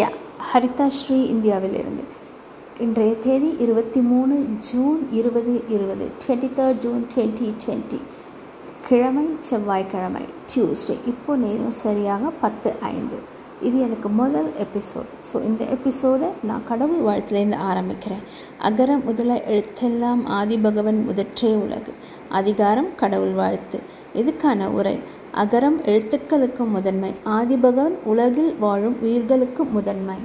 யா ஹரிதா ஸ்ரீ இந்தியாவிலிருந்து. இன்றைய தேதி இருபத்தி மூணு ஜூன் இருபது இருபது twenty third June twenty twenty கிழமை செவ்வாய்க்கிழமை டியூஸ்டே இப்போ நேரம் சரியாக பத்து ஐந்து. இது எனக்கு முதல் எபிசோட் ஸோ இந்த எபிசோடை நான் கடவுள் வாழ்த்துலேருந்து ஆரம்பிக்கிறேன். அகர முதல எழுத்தெல்லாம் ஆதி பகவன் முதற்றே உலகு. அதிகாரம் கடவுள் வாழ்த்து. இதுக்கான உரை அகரம் எழுத்துக்களுக்கு முதன்மை. ஆதிபகவன் உலகில் வாழும் உயிர்களுக்கு முதன்மை.